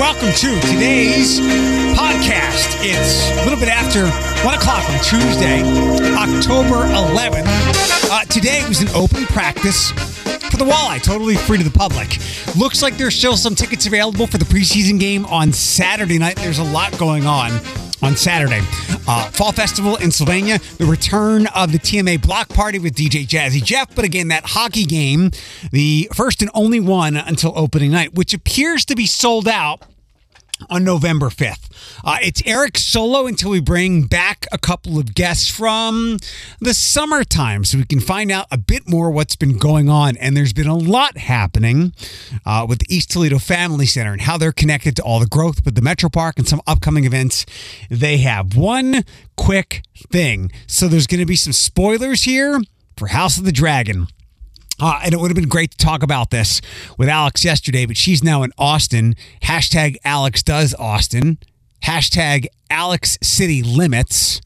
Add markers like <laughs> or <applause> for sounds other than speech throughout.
welcome to today's podcast. It's a little bit after 1 o'clock on Tuesday, October 11th. Uh, today was an open practice for the Walleye, totally free to the public. Looks like there's still some tickets available for the preseason game on Saturday night. There's a lot going on on Saturday. Uh, Fall Festival in Sylvania, the return of the TMA Block Party with DJ Jazzy Jeff, but again, that hockey game, the first and only one until opening night, which appears to be sold out on November 5th. Uh, it's Eric solo until we bring back a couple of guests from the summertime so we can find out a bit more what's been going on. And there's been a lot happening uh, with the East Toledo Family Center and how they're connected to all the growth with the Metro Park and some upcoming events they have. One quick thing. So there's going to be some spoilers here for House of the Dragon. Uh, and it would have been great to talk about this with Alex yesterday, but she's now in Austin. Hashtag Alex does Austin. Hashtag Alex City Limits.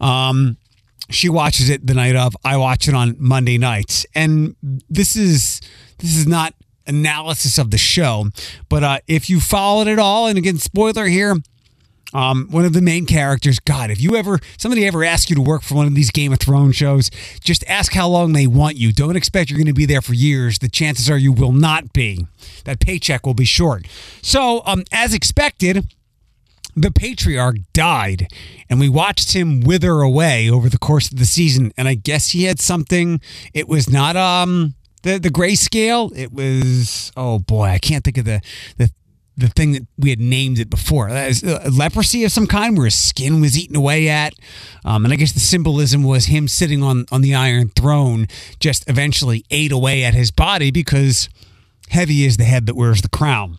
Um, she watches it the night of. I watch it on Monday nights, and this is this is not analysis of the show, but uh, if you followed it all, and again, spoiler here, um, one of the main characters. God, if you ever somebody ever asks you to work for one of these Game of Thrones shows, just ask how long they want you. Don't expect you're going to be there for years. The chances are you will not be. That paycheck will be short. So, um, as expected, the patriarch died, and we watched him wither away over the course of the season. And I guess he had something. It was not um the the grayscale. It was oh boy, I can't think of the the the thing that we had named it before. That is uh, leprosy of some kind, where his skin was eaten away at, um, and I guess the symbolism was him sitting on on the Iron Throne, just eventually ate away at his body because heavy is the head that wears the crown.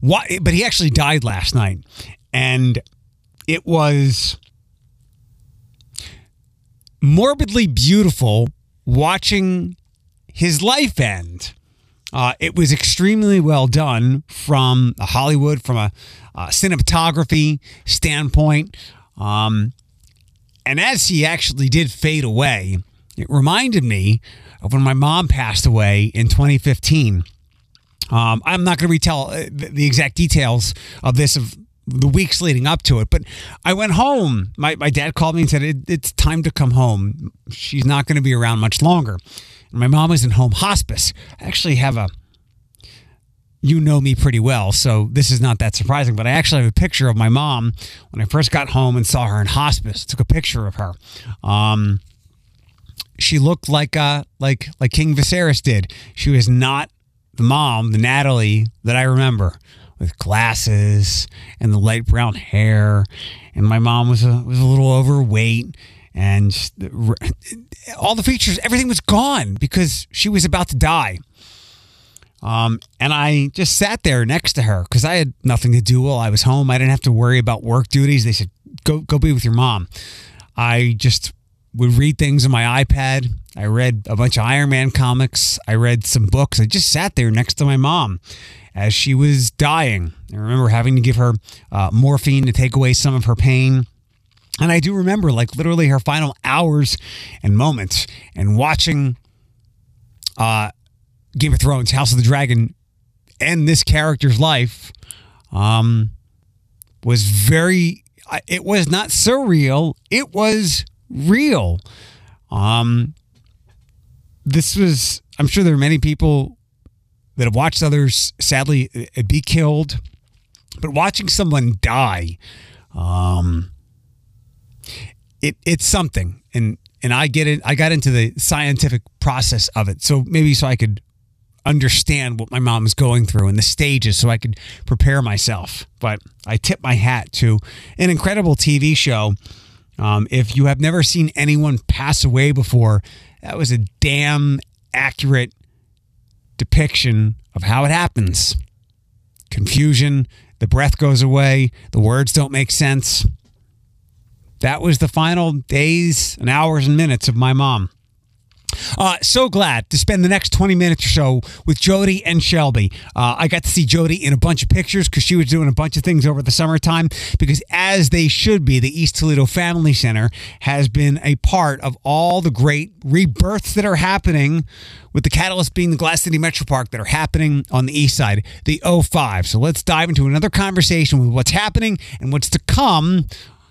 What? But he actually died last night, and it was morbidly beautiful watching his life end. Uh, it was extremely well done from a Hollywood, from a, a cinematography standpoint. Um, and as he actually did fade away, it reminded me of when my mom passed away in 2015. Um, I'm not going to retell uh, the exact details of this of the weeks leading up to it, but I went home. My, my dad called me and said, it, It's time to come home. She's not going to be around much longer. My mom was in home hospice. I actually have a, you know me pretty well, so this is not that surprising, but I actually have a picture of my mom when I first got home and saw her in hospice. I took a picture of her. Um, she looked like uh, like like King Viserys did. She was not the mom, the Natalie that I remember, with glasses and the light brown hair. And my mom was a was a little overweight and all the features, everything was gone because she was about to die. Um, and I just sat there next to her because I had nothing to do while I was home. I didn't have to worry about work duties. They said, "Go, go be with your mom." I just would read things on my iPad. I read a bunch of Iron Man comics. I read some books. I just sat there next to my mom as she was dying. I remember having to give her uh, morphine to take away some of her pain. And I do remember, like, literally her final hours and moments and watching uh, Game of Thrones, House of the Dragon, end this character's life um, was very, it was not surreal. It was real. Um, this was, I'm sure there are many people that have watched others sadly be killed, but watching someone die, um, it it's something, and and I get it. I got into the scientific process of it, so maybe so I could understand what my mom is going through and the stages, so I could prepare myself. But I tip my hat to an incredible TV show. Um, if you have never seen anyone pass away before, that was a damn accurate depiction of how it happens. Confusion, the breath goes away, the words don't make sense. That was the final days and hours and minutes of my mom. Uh, so glad to spend the next 20 minutes or so with Jody and Shelby. Uh, I got to see Jody in a bunch of pictures because she was doing a bunch of things over the summertime. Because, as they should be, the East Toledo Family Center has been a part of all the great rebirths that are happening, with the catalyst being the Glass City Metro Park that are happening on the east side, the 05. So, let's dive into another conversation with what's happening and what's to come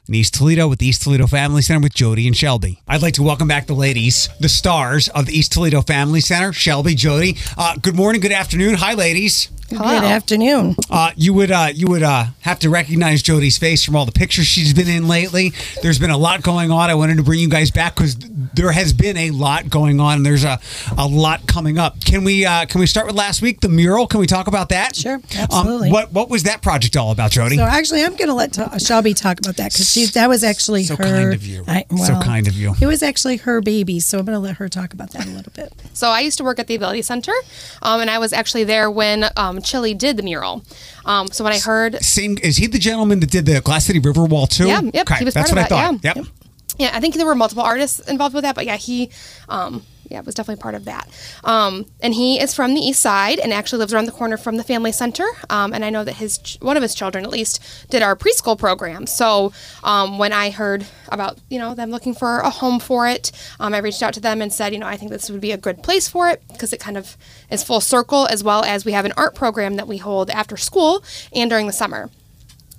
in East Toledo with the East Toledo Family Center with Jody and Shelby. I'd like to welcome back the ladies, the stars of the East Toledo Family Center, Shelby, Jody. Uh, good morning, good afternoon. Hi, ladies. Hello. Good afternoon. Uh, you would uh, you would uh, have to recognize Jody's face from all the pictures she's been in lately. There's been a lot going on. I wanted to bring you guys back because there has been a lot going on. and There's a, a lot coming up. Can we uh, can we start with last week the mural? Can we talk about that? Sure, absolutely. Um, what what was that project all about, Jody? So actually, I'm going to let ta- Shelby talk about that because that was actually so her. kind of you. I, well, so kind of you. It was actually her baby, so I'm going to let her talk about that a little bit. So I used to work at the Ability Center, um, and I was actually there when um, Chili did the mural mural. Um, so when I heard, same is he the gentleman that did the Glass City River Wall too? Yeah, yep, okay, he was that's part what of I that, thought. Yeah. Yep. Yeah, I think there were multiple artists involved with that, but yeah, he. Um, yeah, it was definitely part of that. Um, and he is from the east side and actually lives around the corner from the family center. Um, and I know that his one of his children, at least, did our preschool program. So um, when I heard about you know them looking for a home for it, um, I reached out to them and said, you know, I think this would be a good place for it because it kind of is full circle, as well as we have an art program that we hold after school and during the summer.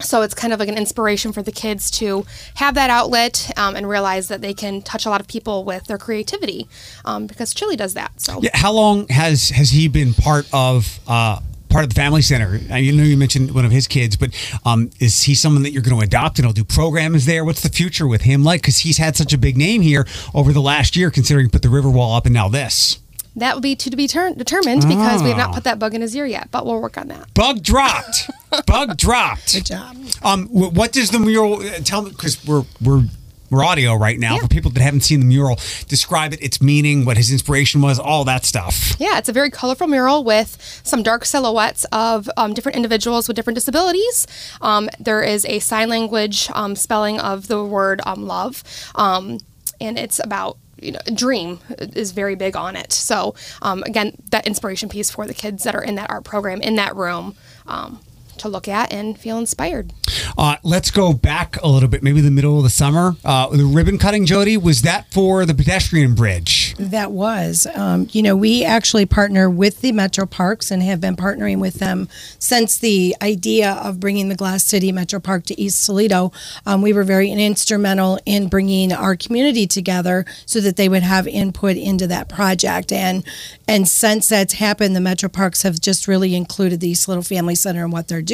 So it's kind of like an inspiration for the kids to have that outlet um, and realize that they can touch a lot of people with their creativity um, because Chili does that. So yeah, how long has has he been part of? Uh, part of the family center. I know you mentioned one of his kids, but um, is he someone that you're going to adopt and he'll do programs there? What's the future with him like? Because he's had such a big name here over the last year, considering put the river wall up and now this. That will be to be ter- determined because we have not put that bug in his ear yet, but we'll work on that. Bug dropped. bug dropped. Good job. Um, what does the mural uh, tell me? Because we're we're we're audio right now Yeah. for people that haven't seen the mural. Describe it, its meaning, what his inspiration was, all that stuff. Yeah, it's a very colorful mural with some dark silhouettes of um, different individuals with different disabilities. Um, there is a sign language um, spelling of the word um, love, um, and it's about you know, dream is very big on it. So um, again, that inspiration piece for the kids that are in that art program in that room um, to look at and feel inspired. Uh, let's go back a little bit, maybe the middle of the summer. Uh, the ribbon cutting, Jody, was that for the pedestrian bridge? That was. Um, you know, we actually partner with the Metro Parks and have been partnering with them since the idea of bringing the Glass City Metro Park to East Toledo. Um, we were very instrumental in bringing our community together so that they would have input into that project. And and since that's happened, the Metro Parks have just really included the East Toledo Family Center and what they're doing.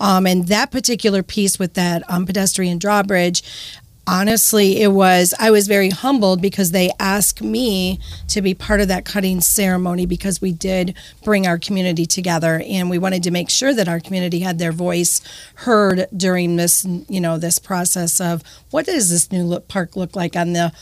Um, and that particular piece with that um, pedestrian drawbridge honestly it was i was very humbled because they asked me to be part of that cutting ceremony because we did bring our community together and we wanted to make sure that our community had their voice heard during this you know this process of what does this new look, park look like on the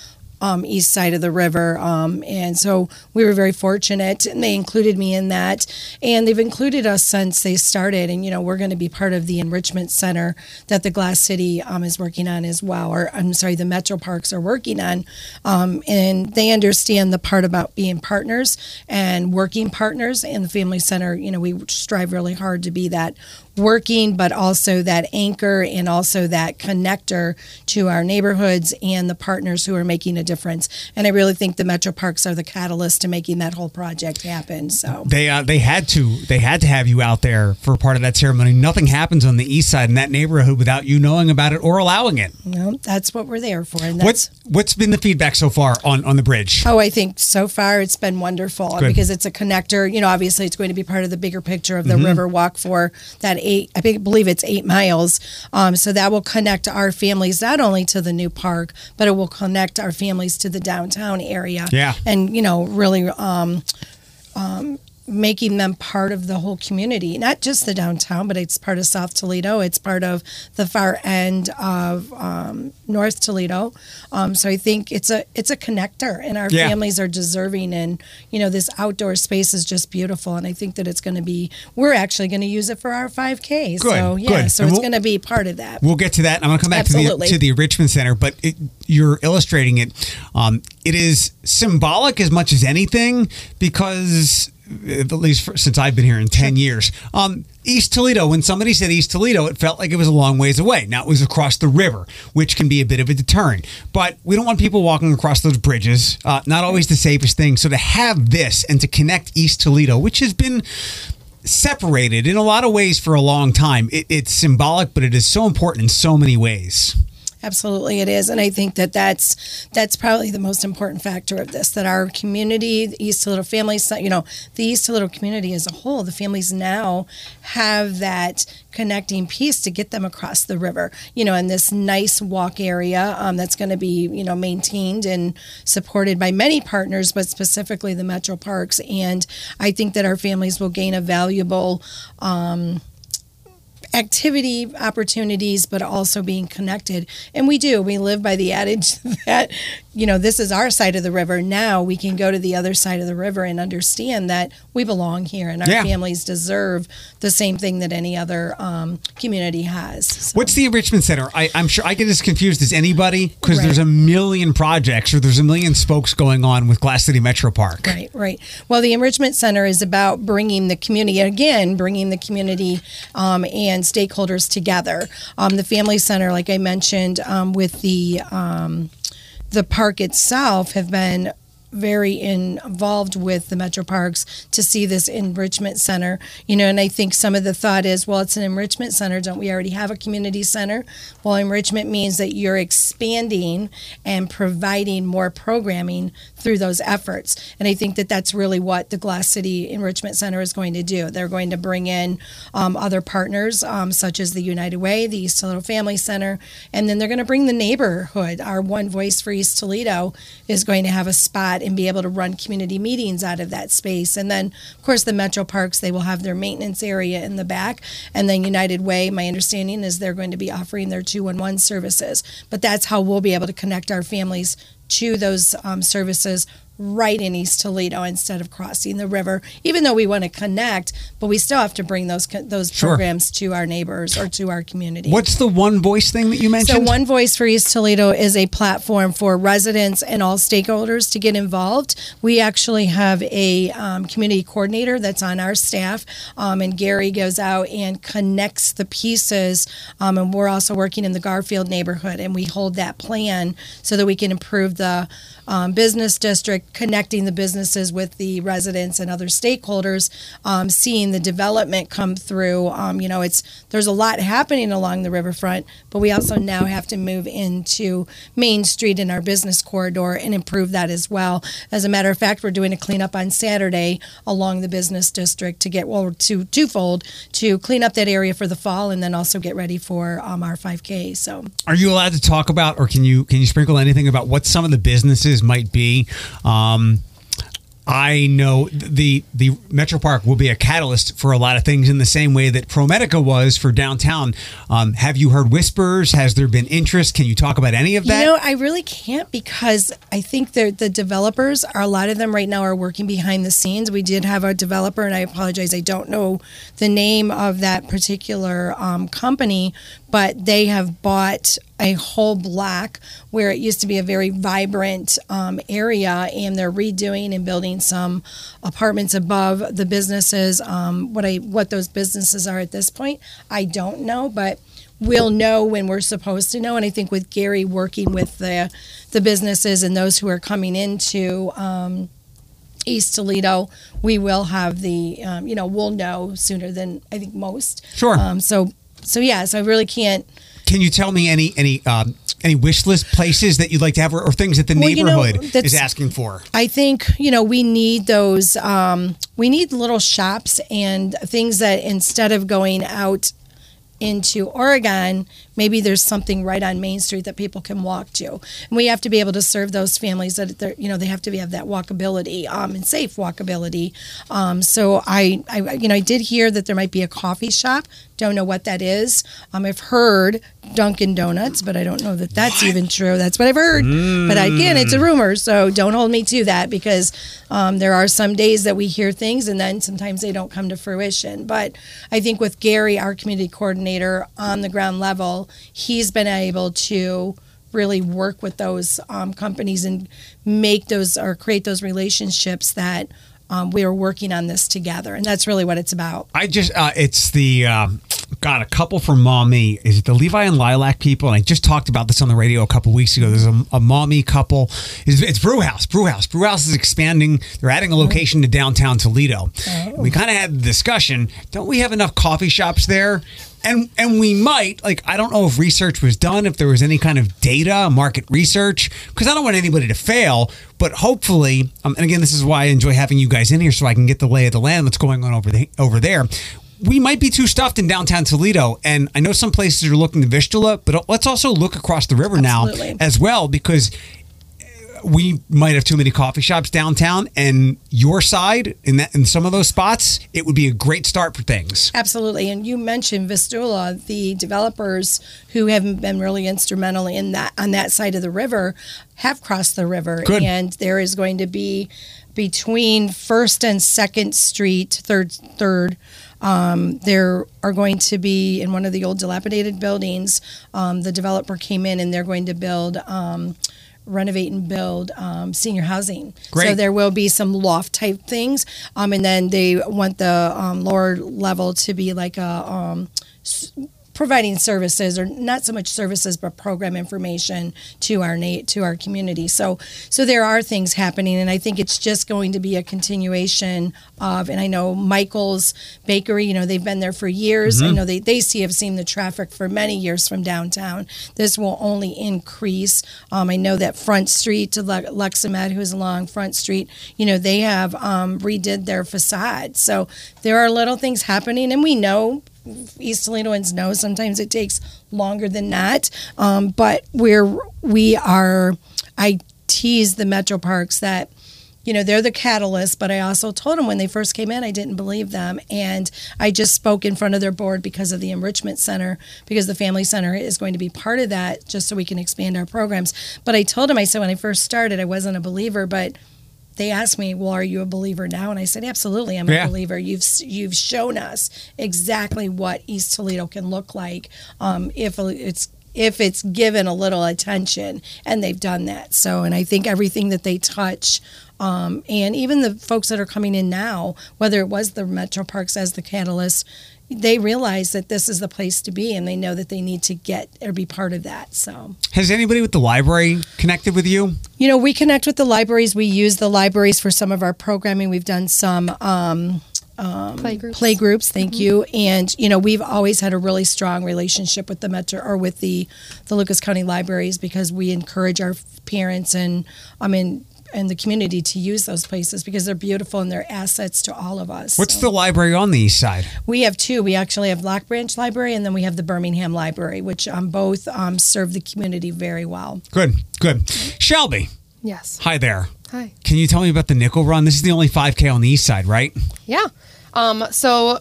um, east side of the river. Um, and so we were very fortunate, and they included me in that. And they've included us since they started. And, you know, we're going to be part of the enrichment center that the Glass City um, is working on as well, or I'm sorry, the Metro Parks are working on. Um, and they understand the part about being partners and working partners. And the Family Center, you know, we strive really hard to be that working, but also that anchor and also that connector to our neighborhoods and the partners who are making a difference. And I really think the Metro Parks are the catalyst to making that whole project happen. So They uh, they had to they had to have you out there for part of that ceremony. Nothing happens on the east side in that neighborhood without you knowing about it or allowing it. know, that's what we're there for. And What's what's been the feedback so far on on the bridge? Oh, I think so far it's been wonderful Good. because it's a connector. You know, obviously it's going to be part of the bigger picture of the river walk for that eight. I believe it's eight miles. Um, so that will connect our families not only to the new park, but it will connect our families to the downtown area. Yeah. and you know, really. Um, um, making them part of the whole community, not just the downtown, but it's part of South Toledo. It's part of the far end of um, North Toledo. Um, so I think it's a it's a connector, and our Yeah. families are deserving. And you know, this outdoor space is just beautiful, and I think that it's going to be. We're actually going to use it for our 5K. Good, so yeah, good. so And it's we'll- going to be part of that. We'll get to that. I'm going to come back to the to the Enrichment Center, but it, you're illustrating it. Um, it is symbolic as much as anything because, at least for, since I've been here in ten years, um, East Toledo. When somebody said East Toledo, it felt like it was a long ways away. Now it was across the river, which can be a bit of a deterrent. But we don't want people walking across those bridges. Uh, not always the safest thing. So to have this and to connect East Toledo, which has been separated in a lot of ways for a long time. It, it's symbolic, but it is so important in so many ways. Absolutely, it is, and I think that that's that's probably the most important factor of this. That our community, the East Toledo families, you know, the East Toledo community as a whole, the families now have that connecting piece to get them across the river. You know, in this nice walk area um, that's going to be you know maintained and supported by many partners, but specifically the Metro Parks. And I think that our families will gain a valuable. Um, activity opportunities, but also being connected. And we do. We live by the adage <laughs> that, you know, this is our side of the river. Now we can go to the other side of the river and understand that we belong here and our Yeah. families deserve the same thing that any other um, community has. So- What's the enrichment center? I, I'm sure I get as confused as anybody because Right. there's a million projects or there's a million spokes going on with Glass City Metro Park. Right, right. Well, the Enrichment Center is about bringing the community, again, bringing the community um, and stakeholders together. Um, the Family Center, like I mentioned, um, with the um, the park itself, have been very involved with the Metro Parks to see this enrichment center. You know, and I think some of the thought is, well, it's an enrichment center. Don't we already have a community center? Well, enrichment means that you're expanding and providing more programming through those efforts. And I think that that's really what the Glass City Enrichment Center is going to do. They're going to bring in um, other partners, um, such as the United Way, the East Toledo Family Center, and then they're going to bring the neighborhood. Our One Voice for East Toledo is going to have a spot and be able to run community meetings out of that space. And then, of course, the Metro Parks, they will have their maintenance area in the back. And then United Way, my understanding is they're going to be offering their 211 services. But that's how we'll be able to connect our families to those um, services right in East Toledo instead of crossing the river. Even though we want to connect, but we still have to bring those those Sure. programs to our neighbors or to our community. What's the one voice thing that you mentioned? So. One Voice for East Toledo is a platform for residents and all stakeholders to get involved. We actually have a um, community coordinator that's on our staff, um, and Gary goes out and connects the pieces. Um, and we're also working in the Garfield neighborhood, and we hold that plan so that we can improve the um, business district, connecting the businesses with the residents and other stakeholders, um, seeing the development come through. Um, you know, it's there's a lot happening along the riverfront, but we also now have to move into Main Street in our business corridor and improve that as well. As a matter of fact, we're doing a cleanup on Saturday along the business district to get well to twofold to clean up that area for the fall and then also get ready for um, our 5K. So. Are you allowed to talk about, or can you can you sprinkle anything about what some of the businesses might be? Um, I know the the Metro Park will be a catalyst for a lot of things in the same way that ProMedica was for downtown. Um, have you heard whispers? Has there been interest? Can you talk about any of that? You know, I really can't because I think the the developers are a lot of them right now are working behind the scenes. We did have a developer, and I apologize, I don't know the name of that particular um, company, but they have bought a whole block where it used to be a very vibrant um, area, and they're redoing and building some apartments above the businesses. Um, what I what those businesses are at this point, I don't know, but we'll know when we're supposed to know. And I think with Gary working with the the businesses and those who are coming into um, East Toledo, we will have the um, you know we'll know sooner than I think most. Sure. Um, so so yeah, so I really can't. Can you tell me any any um, any wish list places that you'd like to have, or, or things that the Well, you know, neighborhood is asking for? I think you know we need those. Um, we need little shops and things that instead of going out into Oregon, maybe there's something right on Main Street that people can walk to. And we have to be able to serve those families that they're, you know, they have to have that walkability um, and safe walkability. Um, so I, I, you know, I did hear that there might be a coffee shop. Don't know what that is. Um, I've heard Dunkin' Donuts, but I don't know that that's even true. That's what I've heard. But again, it's a rumor, so don't hold me to that because um, there are some days that we hear things and then sometimes they don't come to fruition. But I think with Gary, our community coordinator on the ground level, he's been able to really work with those um, companies and make those or create those relationships that um, we are working on this together. And that's really what it's about. I just, uh, it's the, um, God, a couple from Maumee. Is it the Levi and Lilac people? And I just talked about this on the radio a couple weeks ago. There's a, a Maumee couple. It's, it's Brewhouse. Brewhouse. Brewhouse is expanding. They're adding a location to downtown Toledo. We kind of had the discussion. Don't we have enough coffee shops there? And and we might like I don't know if research was done, if there was any kind of data, market research, because I don't want anybody to fail. But hopefully, um, and again, this is why I enjoy having you guys in here, so I can get the lay of the land, what's going on over the, over there we might be too stuffed in downtown Toledo. And I know some places are looking to Vistula, but let's also look across the river Absolutely. now as well because we might have too many coffee shops downtown and your side in that in some of those spots it would be a great start for things Absolutely. And you mentioned Vistula, the developers who have been really instrumental in that on that side of the river have crossed the river. Good. And there is going to be between First and Second Street, third third. Um, there are going to be in one of the old dilapidated buildings. Um, the developer came in and they're going to build. Um, renovate and build um, senior housing. So there will be some loft type things, um, and then they want the um, lower level to be like a um, providing services or not so much services but program information to our na- to our community. So so there are things happening, and I think it's just going to be a continuation of. And I know Michael's Bakery, you know, they've been there for years. I know they they see have seen the traffic for many years from downtown. This will only increase. Um, I know that Front Street to Le- Lexamed, who's along Front Street, you know, they have um, redid their facade. So there are little things happening, and we know East Toledoans know sometimes it takes longer than that. Um, but we're we are. I tease the metro parks that you know they're the catalyst but i also told them when they first came in i didn't believe them and i just spoke in front of their board because of the enrichment center because the family center is going to be part of that just so we can expand our programs but i told them i said when i first started i wasn't a believer but they asked me, "Well, are you a believer now?" And I said, "Absolutely, I'm Yeah. a believer. You've you've shown us exactly what East Toledo can look like um, if it's if it's given a little attention, and they've done that. So, and I think everything that they touch." Um, and even the folks that are coming in now, whether it was the Metro Parks as the catalyst, they realize that this is the place to be, and they know that they need to get or be part of that. So, has anybody with the library connected with you you know, we connect with the libraries. We use the libraries for some of our programming. We've done some um, Play groups. play groups. Thank you. And you know, we've always had a really strong relationship with the Metro or with the the Lucas County Libraries because we encourage our parents and I mean and the community to use those places because they're beautiful and they're assets to all of us. what's So- the library on the east side we have two. We actually have Locke Branch Library and then we have the Birmingham Library, which um, both um, serve the community very well. good good shelby Yes. hi there Hi. can you tell me about the nickel run this is the only 5k on the east side right Yeah. Um, so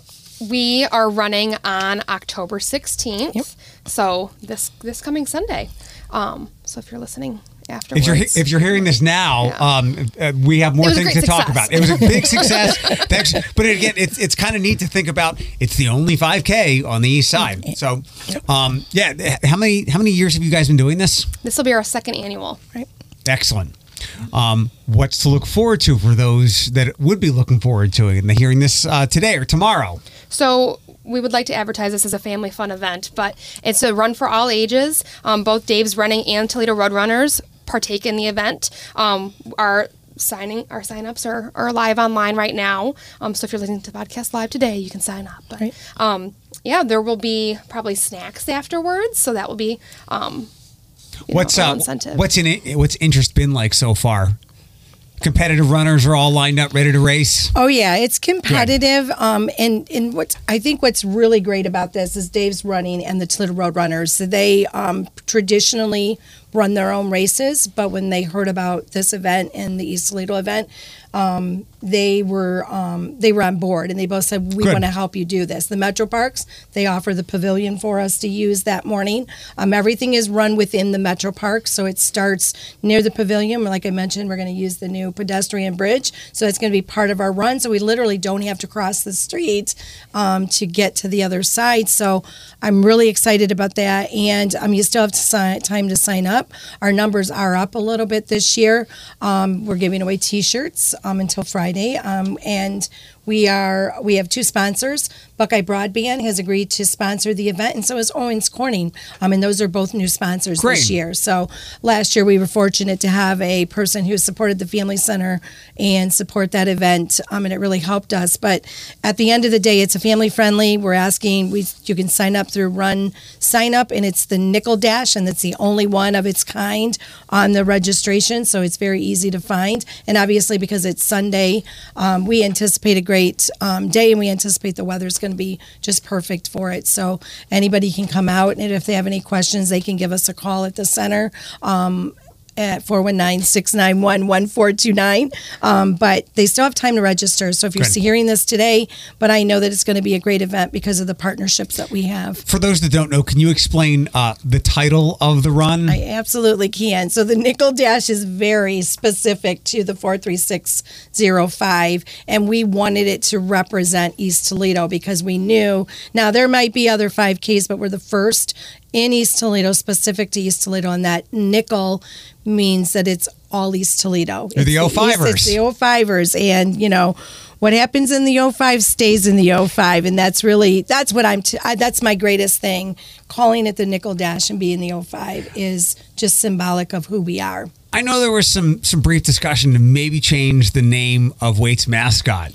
we are running on October 16th. So this this coming Sunday. Um, so if you're listening afterwards. If you're if you're hearing this now, Yeah. um, uh, we have more It was a things to great talk about. It was a big <laughs> success. Thanks. But again, it's it's kind of neat to think about. It's the only 5K on the east side. So, um, yeah. How many how many years have you guys been doing this? this will be our second annual. Right. Excellent. Um, what's to look forward to for those that would be looking forward to it and hearing this uh, today or tomorrow? So we would like to advertise this as a family fun event, but it's a run for all ages. Um, both Dave's Running and Toledo Roadrunners partake in the event. Um, our signing our signups are, are live online right now. Um, so if you're listening to the podcast live today, you can sign up. But Right. um, yeah, there will be probably snacks afterwards, so that will be um, you know, What's a uh, incentive. what's in it? What's interest been like so far? Competitive runners are all lined up, ready to race. Oh yeah, it's competitive. Um, and and what I think what's really great about this is Dave's running and the Toledo Road Runners. They um, traditionally run their own races, but when they heard about this event and the East Toledo event, um, they were um, they were on board and they both said we Good. want to help you do this. The Metro Parks they offer the pavilion for us to use that morning. Um, everything is run within the Metro Park, so it starts near the pavilion. Like I mentioned, we're going to use the new pedestrian bridge, so it's going to be part of our run. So we literally don't have to cross the street um, to get to the other side. So I'm really excited about that, and um, you still have to sign, time to sign up. Our numbers are up a little bit this year. Um, we're giving away T-shirts um, until Friday, um, and we are we have two sponsors. Buckeye Broadband has agreed to sponsor the event, and so is Owens Corning. Um, and those are both new sponsors Great. this year. So last year we were fortunate to have a person who supported the Family Center and support that event, um, and it really helped us. But at the end of the day, it's a family friendly. We're asking we you can sign up through Run Sign Up, and it's the Nickel Dash, and it's the only one of its kind on the registration. So it's very easy to find, and obviously because it's Sunday, um, we anticipate a great um, day, and we anticipate the weather is going to be just perfect for it. So anybody can come out, and if they have any questions, they can give us a call at the center. Um, at 419-691-1429 um, but they still have time to register so if you're hearing this today but i know that it's going to be a great event because of the partnerships that we have For those that don't know, can you explain uh, the title of the run? I absolutely can. So the nickel dash is very specific to the 43605, and we wanted it to represent East Toledo because we knew now there might be other 5Ks, but we're the first in East Toledo, specific to East Toledo, and that nickel means that it's all East Toledo. The It's East- 05ers. It's the 05ers, and you know. What happens in the 05 stays in the 05 and that's really that's what I'm t- I, that's my greatest thing calling it the nickel dash and being the 05 is just symbolic of who we are. I know there was some some brief discussion to maybe change the name of Waite's mascot.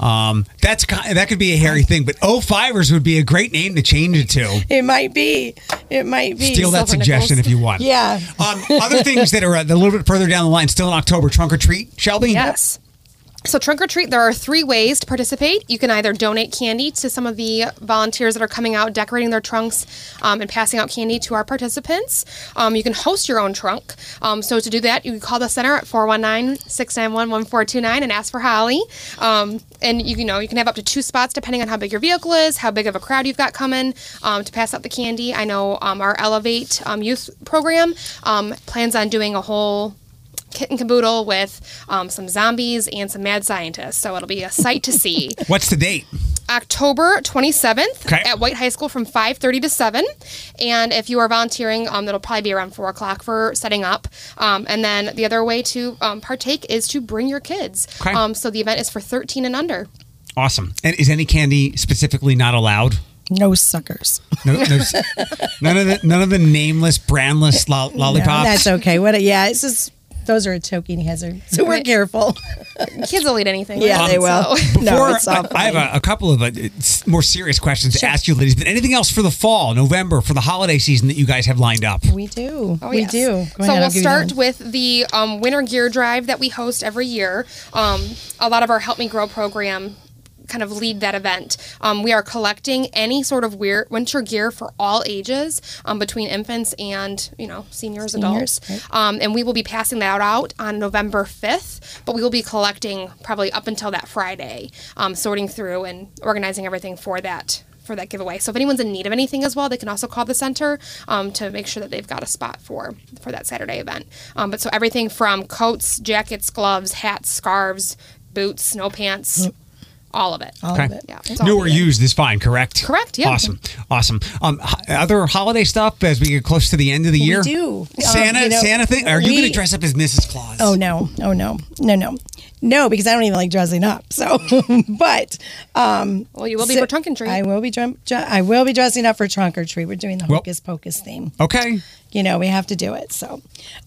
Um, that's that could be a hairy thing, but 05ers would be a great name to change it to. It might be. It might be. Steal that Silver suggestion if you want. Yeah. Um, other things that are uh, a little bit further down the line, still in October, trunk or treat, Shelby. Yes. So trunk or treat, there are three ways to participate. You can either donate candy to some of the volunteers that are coming out, decorating their trunks, um, and passing out candy to our participants. Um, you can host your own trunk. Um, so to do that, you can call the center at 419-691-1429 and ask for Holly. Um, and you, you know you can have up to two spots depending on how big your vehicle is, how big of a crowd you've got coming um, to pass out the candy. I know um, our Elevate youth program plans on doing a whole kit and caboodle with um, some zombies and some mad scientists. So it'll be a sight to see. <laughs> What's the date? October 27th Okay. at Waite High School from 5:30 to 7. And if you are volunteering, um, that'll probably be around 4 o'clock for setting up. Um, and then the other way to um, partake is to bring your kids. Okay. Um, so the event is for 13 and under. Awesome. And is any candy specifically not allowed? No suckers. No, no, <laughs> none of the none of the nameless, brandless lo- No, lollipops. that's okay. What? a- Yeah, it's just those are a choking hazard. <laughs> So we're careful. <laughs> Kids will eat anything. Yeah, right? they will. So- <laughs> No, it's all I, I have a, a couple of uh, more serious questions to ask you, ladies. But anything else for the fall, November, for the holiday season that you guys have lined up? We do. Oh, we yes. do. Go so ahead, we'll start that. with the um, winter gear drive that we host every year. Um, a lot of our Help Me Grow program kind of lead that event. Um, we are collecting any sort of weir- winter gear for all ages, um, between infants and you know seniors, Seniors, adults, right. um, and we will be passing that out on November fifth. But we will be collecting probably up until that Friday, um, sorting through and organizing everything for that for that giveaway. So if anyone's in need of anything as well, they can also call the center um, to make sure that they've got a spot for for that Saturday event. Um, but so everything from coats, jackets, gloves, hats, scarves, boots, snow pants, all of it. All Okay. of it. Yeah, it's all New or used is fine, correct? Correct, yeah. Awesome. Awesome. Um, other holiday stuff as we get close to the end of the year? do. Um, Santa, you know, Santa thing? Are you going to dress up as Mrs. Claus? Oh no! Oh no! No no no! Because I don't even like dressing up. So, <laughs> but um, Well, you will be so- for trunk and treat. I will be drum, dr- I will be dressing up for trunk or treat. We're doing the Well- hocus pocus theme. Okay. You know, we have to do it. So,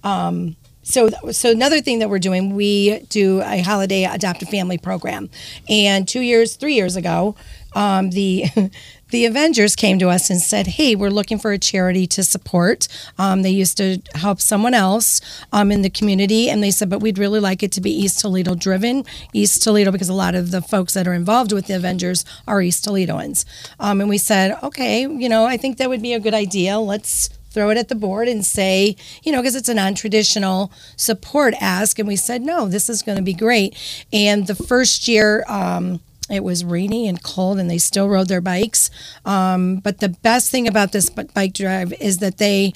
um, so so another thing that we're doing we do a holiday adoptive family program. And two years three years ago um, the <laughs> the avengers came to us and said hey we're looking for a charity to support. Um, they used to help someone else um, in the community and they said but we'd really like it to be east toledo driven. East toledo because a lot of the folks that are involved with the avengers are east toledoans. Um, and we said okay you know i think that would be a good idea. Let's throw it at the board and say, you know, because it's a non traditional support ask. And we said, no, this is going to be great. And the first year, um, it was rainy and cold, and they still rode their bikes. Um, but the best thing about this bike drive is that they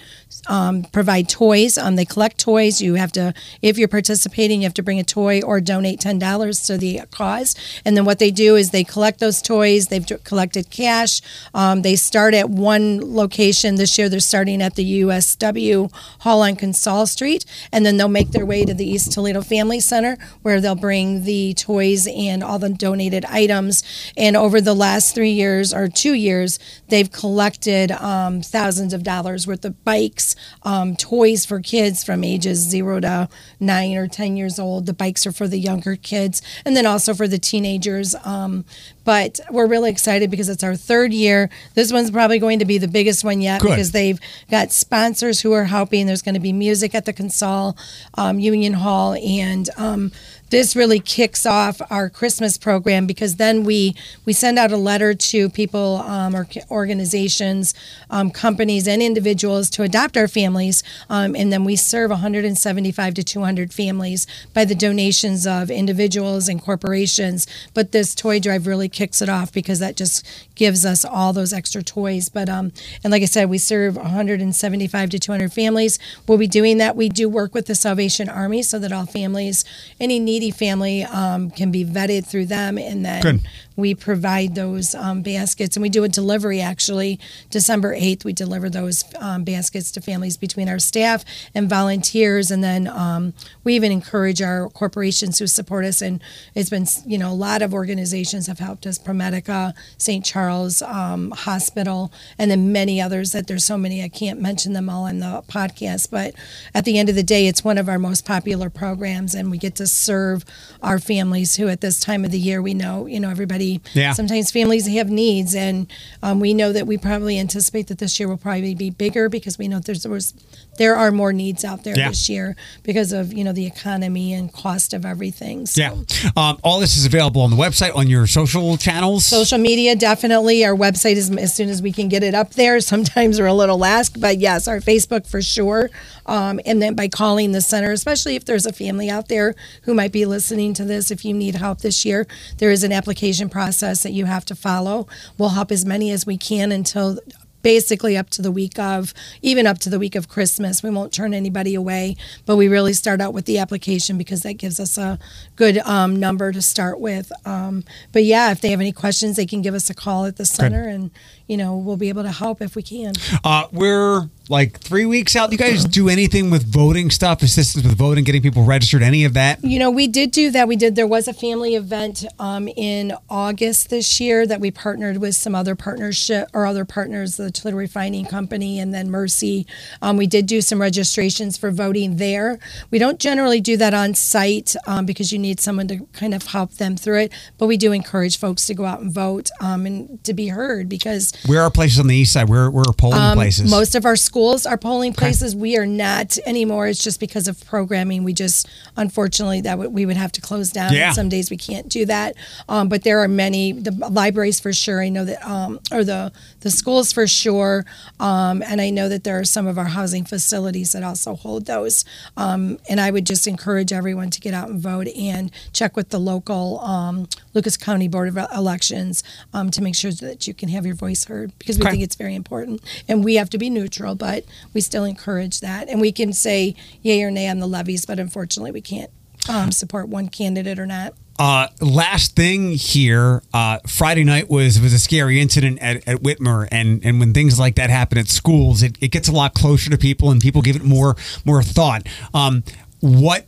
um, provide toys. Um, they collect toys. You have to, if you're participating, you have to bring a toy or donate ten dollars to the cause. And then what they do is they collect those toys. They've collected cash. Um, they start at one location this year. They're starting at the USW Hall on Consaul Street, and then they'll make their way to the East Toledo Family Center, where they'll bring the toys and all the donated items. And over the last three years or two years, they've collected um, thousands of dollars worth of bikes, um, toys for kids from ages zero to nine or 10 years old. The bikes are for the younger kids and then also for the teenagers. Um, but we're really excited because it's our third year. This one's probably going to be the biggest one yet Good. because they've got sponsors who are helping. There's going to be music at the Consaul um, Union Hall and um, this really kicks off our Christmas program because then we we send out a letter to people um, or organizations, um, companies, and individuals to adopt our families, um, and then we serve 175 to 200 families by the donations of individuals and corporations. But this toy drive really kicks it off because that just gives us all those extra toys. But um, and like I said, we serve 175 to 200 families. We'll be doing that. We do work with the Salvation Army so that all families, any need needy family um, can be vetted through them, and then Good. we provide those um, baskets. And we do a delivery actually. December 8th, we deliver those um, baskets to families between our staff and volunteers. And then um, we even encourage our corporations who support us. And it's been, you know, a lot of organizations have helped us ProMedica, St. Charles um, Hospital, and then many others that there's so many, I can't mention them all on the podcast. But at the end of the day, it's one of our most popular programs, and we get to serve serve our families who at this time of the year we know you know everybody Yeah. sometimes families have needs and um, we know that we probably anticipate that this year will probably be bigger because we know there's there was there are more needs out there Yeah. this year because of you know the economy and cost of everything so. Yeah. Um, all this is available on the website, on your social channels. Social media, definitely. Our website is as soon as we can get it up there. <laughs> Sometimes we're a little lax, but yes, our Facebook for sure. Um, and then by calling the center, especially if there's a family out there who might be listening to this, if you need help this year, there is an application process that you have to follow. We'll help as many as we can until basically up to the week of even up to the week of christmas. We won't turn anybody away but we really start out with the application because that gives us a good um, number to start with. Um, but yeah if they have any questions they can give us a call at the center and you know we'll be able to help if we can Uh, we're like three weeks out. You guys do anything with voting stuff, assistance with voting, getting people registered, any of that? You know, we did do that. We did. There was a family event um, in August this year that we partnered with some other partnership or other partners, the Toledo Refining Company and then Mercy. Um, we did do some registrations for voting there. We don't generally do that on site um, because you need someone to kind of help them through it. But we do encourage folks to go out and vote um, and to be heard because Where are places on the east side? Where, where are polling places? Um, most of our schools are polling places. We are not anymore. It's just because of programming. We just, unfortunately, that we would have to close down. Yeah. Some days we can't do that. Um, but there are many, the libraries for sure. I know that, um, or the, the schools for sure. Um, and I know that there are some of our housing facilities that also hold those. Um, and I would just encourage everyone to get out and vote and check with the local um, Lucas County Board of Elections um, to make sure that you can have your voice heard because we Okay. think it's very important. And we have to be neutral, but we still encourage that. And we can say yay or nay on the levies, but unfortunately, we can't um, support one candidate or not. Uh, last thing here, uh, Friday night was was a scary incident at, at Whitmer, and and when things like that happen at schools, it, it gets a lot closer to people, and people give it more more thought. Um, what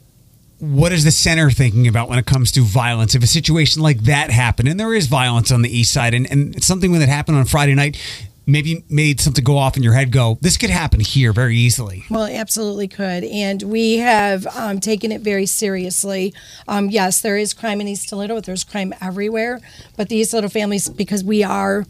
what is the center thinking about when it comes to violence? If a situation like that happened, and there is violence on the east side, and, and something when that happened on Friday night, maybe made something go off in your head go, this could happen here very easily? Well, it absolutely could. And we have um, taken it very seriously. Um, yes, there is crime in East Toledo, there's crime everywhere. But these little families, because we are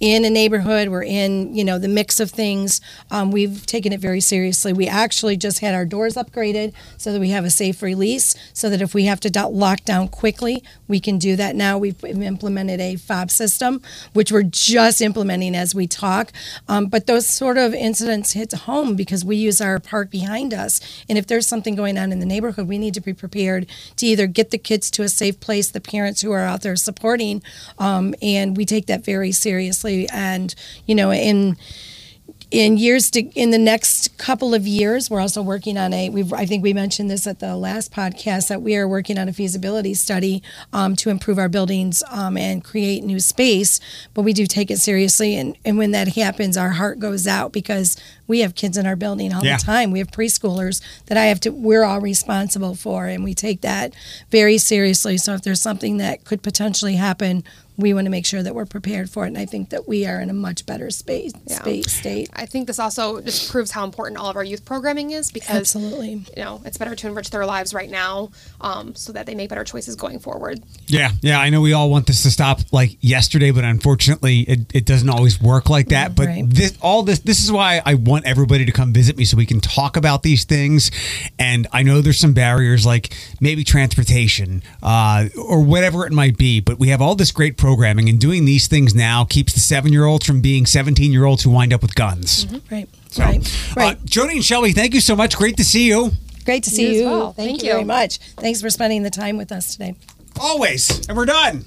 in a neighborhood, we're in, you know, the mix of things, um, we've taken it very seriously. We actually just had our doors upgraded so that we have a safe release, so that if we have to lock down quickly, we can do that now. We've implemented a fob system, which we're just implementing as we talk. Um, but those sort of incidents hit home because we use our park behind us. And if there's something going on in the neighborhood, we need to be prepared to either get the kids to a safe place, the parents who are out there supporting, um, and we take that very seriously. And, you know, in in years to in the next couple of years we're also working on a we've i think we mentioned this at the last podcast that we are working on a feasibility study um, to improve our buildings um, and create new space but we do take it seriously and, and when that happens our heart goes out because we have kids in our building all Yeah. the time we have preschoolers that i have to we're all responsible for and we take that very seriously so if there's something that could potentially happen we want to make sure that we're prepared for it and i think that we are in a much better space, Yeah. space state I think this also just proves how important all of our youth programming is because Absolutely. you know it's better to enrich their lives right now um, so that they make better choices going forward. Yeah, yeah. I know we all want this to stop like yesterday, but unfortunately, it, it doesn't always work like that. But Right. this, all this, this is why I want everybody to come visit me so we can talk about these things. And I know there's some barriers, like maybe transportation uh, or whatever it might be. But we have all this great programming, and doing these things now keeps the seven year olds from being 17 year olds who wind up with guns. Right. So, right. Right. Uh, Jody and Shelby, thank you so much. Great to see you. Great to see You as you. well. Thank, Thank you very much. Thanks for spending the time with us today. Always. And we're done.